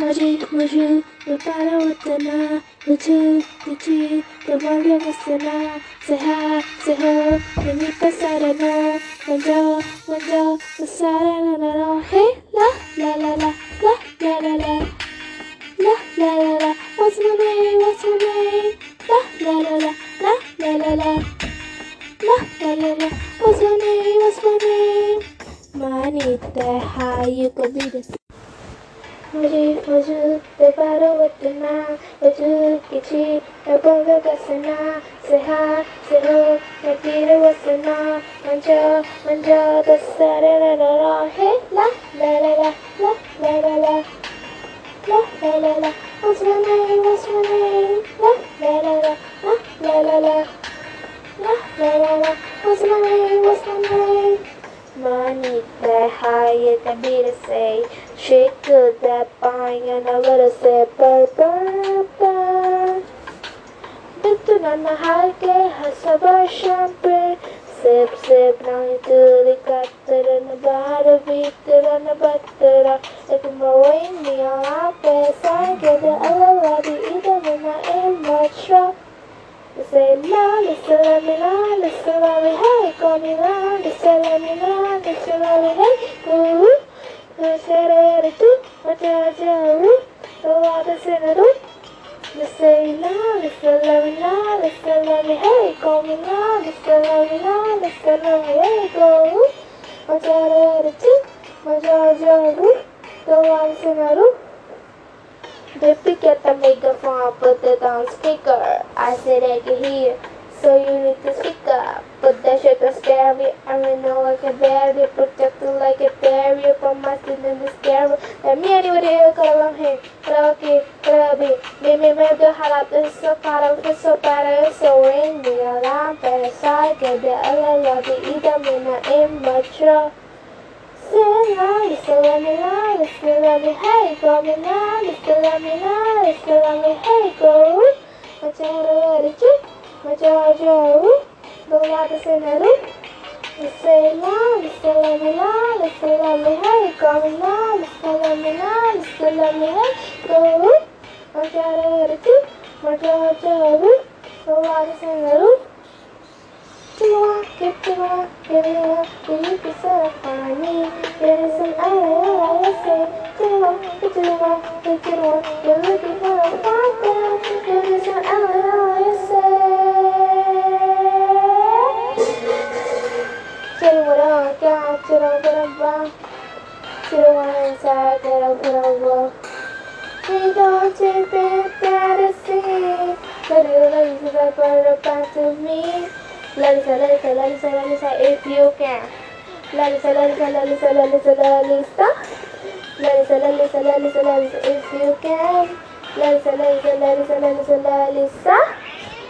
Magie, magie, Yopara the two, the three, the one of us and I, say hi, say ho, and we pass no, no, hey, la, la, la, la, la, la, la, la, la, la, la, what's my name, what's my name, la, la, la, la, la, la, la, la, la, la, la, la, what's my name, what's my name, Manita, how you could be. मुझे वजूद दोबारा वतना वजूद किसी अबंग कसना सहा सहो नतीर वसना मंजा मंजा दसारे ला ला ला हे ला ला ला ला ला ला ला ला la la la la what's my name what's my name la la la la la la la la la la la la what's my name what's my name money that higher than me to say. She could that buying and a little say burr burr burr. ಬಿತ್ತು ನನ್ನ ಹಾಗೆ ಹಸಬ champagne ಸೇಬ್ ಸೇಬ್ ನಾನು ತೂರಿ ಕತ್ತರನ್ನು the ಬೀತರನ್ನು ಬತ್ತರ Even ಪೇಸಾಗದ ಅಲವಾದಿ ಇದನ್ನು ಎಮ್ಮ shop Say la la salami la la love. hey, call me la la salami la sexualidad como the loving love, it's the go speaker I said I could hear so you need to speak up. Put that shit scare me. I mean, know like a barrier, protected like a barrier from my skin in the scare. Let me anyway, they call along here. Karaoke, karaoke. Maybe, maybe the halap is so far out, it's so bad, so ring me alarm. Best I get the other love, the either me not immature. Say la, listen let me la, listen let me hey, go me la, listen let me la, listen let me hey, go. My child, the Majorjo, do lado acendendo. Sei lá, sei lá, me lá, sei lá, me rei, come lá, sei lá, me lá, sei lá, me rei, do Majorjo, Majorjo, do lado acendendo. Tua, que tua, querida, que que será para mim? Eres um além, eu sei, tua, que tua, que tua, you're looking for a partner. Eres um além, eu sei. To the one inside that I put on wall. Hey, don't you think that I see? Let it ladies is up on the back to me. Ladies, ladies, ladies, ladies, if you can. Ladies, ladies, ladies, ladies, ladies, Ladies, ladies, ladies, ladies, if you can. Ladies, ladies, ladies, ladies, ladies,